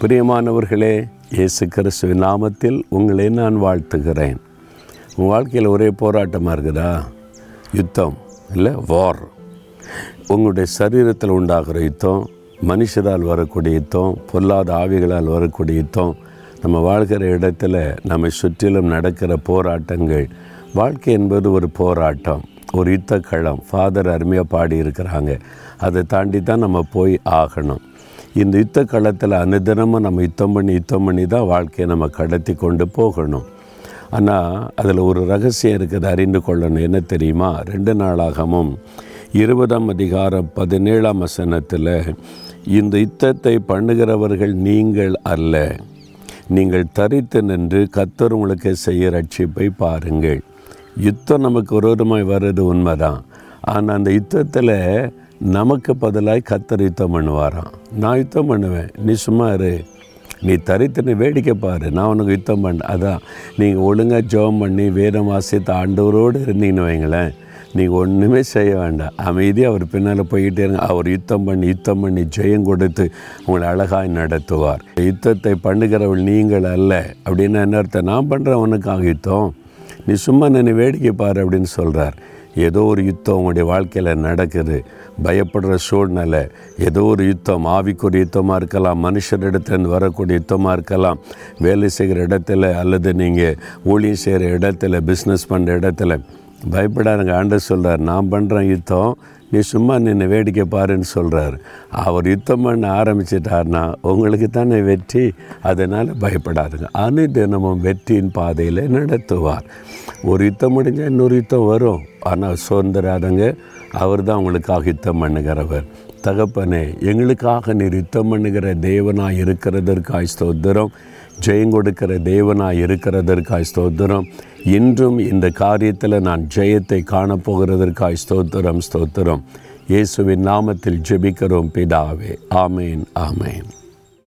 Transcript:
பிரியமானவர்களே இயேசு கிறிஸ்துவின் நாமத்தில் உங்களை நான் வாழ்த்துகிறேன். உங்கள் வாழ்க்கையில் ஒரே போராட்டமாக இருக்குதா? யுத்தம் இல்லை வார் உங்களுடைய சரீரத்தில் உண்டாகிற யுத்தம் மனுஷரால் வரக்கூடிய யுத்தம் பொல்லாத ஆவிகளால் வரக்கூடிய யுத்தம் நம்ம வாழ்கிற இடத்துல நம்மை சுற்றிலும் நடக்கிற போராட்டங்கள் வாழ்க்கை என்பது ஒரு போராட்டம் ஒரு யுத்த களம் ஃபாதர் அருமையாக பாடி இருக்கிறாங்க அதை தாண்டி தான் நம்ம போய் ஆகணும். இந்த யுத்த காலத்தில் அனுதினமும் நம்ம யுத்தம் பண்ணி யுத்தம் பண்ணி தான் வாழ்க்கையை நம்ம கடத்தி கொண்டு போகணும். ஆனால் அதில் ஒரு ரகசியம் இருக்குது அறிந்து கொள்ளணும். என்ன தெரியுமா? ரெண்டு நாளாகமும் இருபதாம் அதிகாரம் பதினேழாம் வசனத்தில் இந்த யுத்தத்தை பண்ணுகிறவர்கள் நீங்கள் அல்ல. நீங்கள் தரித்து நின்று கத்தர் உங்களுக்கு செய்ய ரட்சிப்பை பாருங்கள். யுத்தம் நமக்கு ஒரு விரோதமாய் வர்றது உண்மைதான். ஆனால் அந்த யுத்தத்தில் நமக்கு பதிலாய் கத்தர் யுத்தம் பண்ணுவாராம். நான் யுத்தம் பண்ணுவேன். நீ சும்மா இரு. நீ தரித்தனை வேடிக்கை பாரு. நான் உனக்கு யுத்தம் பண்ண அதான். நீங்கள் ஒழுங்காக ஜெபம் பண்ணி வேதம் வாசித்த ஆண்டவரோடு இருந்தீங்கன்னு வைங்களேன். நீங்கள் ஒன்றுமே செய்ய வேண்டாம். அமைதியாக அவர் பின்னால் போய்கிட்டே இருங்க. அவர் யுத்தம் பண்ணி யுத்தம் பண்ணி ஜெயம் கொடுத்து உங்களை அழகாய் நடத்துவார். யுத்தத்தை பண்ணுகிறவள் நீங்கள் அல்ல. அப்படின்னு என்ன அர்த்தம்? நான் பண்ணுறேன் உனக்காக யுத்தம். நீ சும்மா நின்று வேடிக்கை பாரு அப்படின்னு சொல்கிறார் ஏதோ ஒரு யுத்தம் உங்களுடைய வாழ்க்கையில் நடக்குது. பயப்படுற சூழ்நிலை ஏதோ ஒரு யுத்தம் ஆவிக்குரிய யுத்தமாக இருக்கலாம் மனுஷரிடத்துலேருந்து வரக்கூடிய யுத்தமாக இருக்கலாம் வேலை செய்கிற இடத்துல அல்லது நீங்கள் ஊழியம் செய்கிற இடத்துல பிஸ்னஸ் பண்ணுற இடத்துல பயப்படாதுங்க ஆண்டர் சொல்கிறார் நான் பண்ணுறேன் யுத்தம் நீ சும்மா நின்று வேடிக்கை பாருன்னு சொல்கிறார் அவர் யுத்தம் பண்ண ஆரம்பிச்சிட்டார்னா உங்களுக்கு தானே வெற்றி? அதனால் பயப்படாதுங்க. அனுதினமும் வெற்றியின் பாதையில் நடத்துவார். ஒரு யுத்தம் முடிஞ்சால் இன்னொரு யுத்தம் வரும். ஆனால் சுதந்திராதங்க அவர் தான் உங்களுக்காக யுத்தம் பண்ணுகிறவர். தகப்பனே எங்களுக்காக நீர் யுத்தம் பண்ணுகிற தேவனாக இருக்கிறதற்காய் ஸ்தோத்திரம். ஜெயம் கொடுக்கிற தேவனாய் இருக்கிறதற்காய் ஸ்தோத்திரம். இன்றும் இந்த காரியத்தில் நான் ஜெயத்தை காணப்போகிறதற்காய் ஸ்தோத்திரம் ஸ்தோத்திரம். இயேசுவின் நாமத்தில் ஜெபிக்கிறோம் பிதாவே. ஆமேன் ஆமேன்.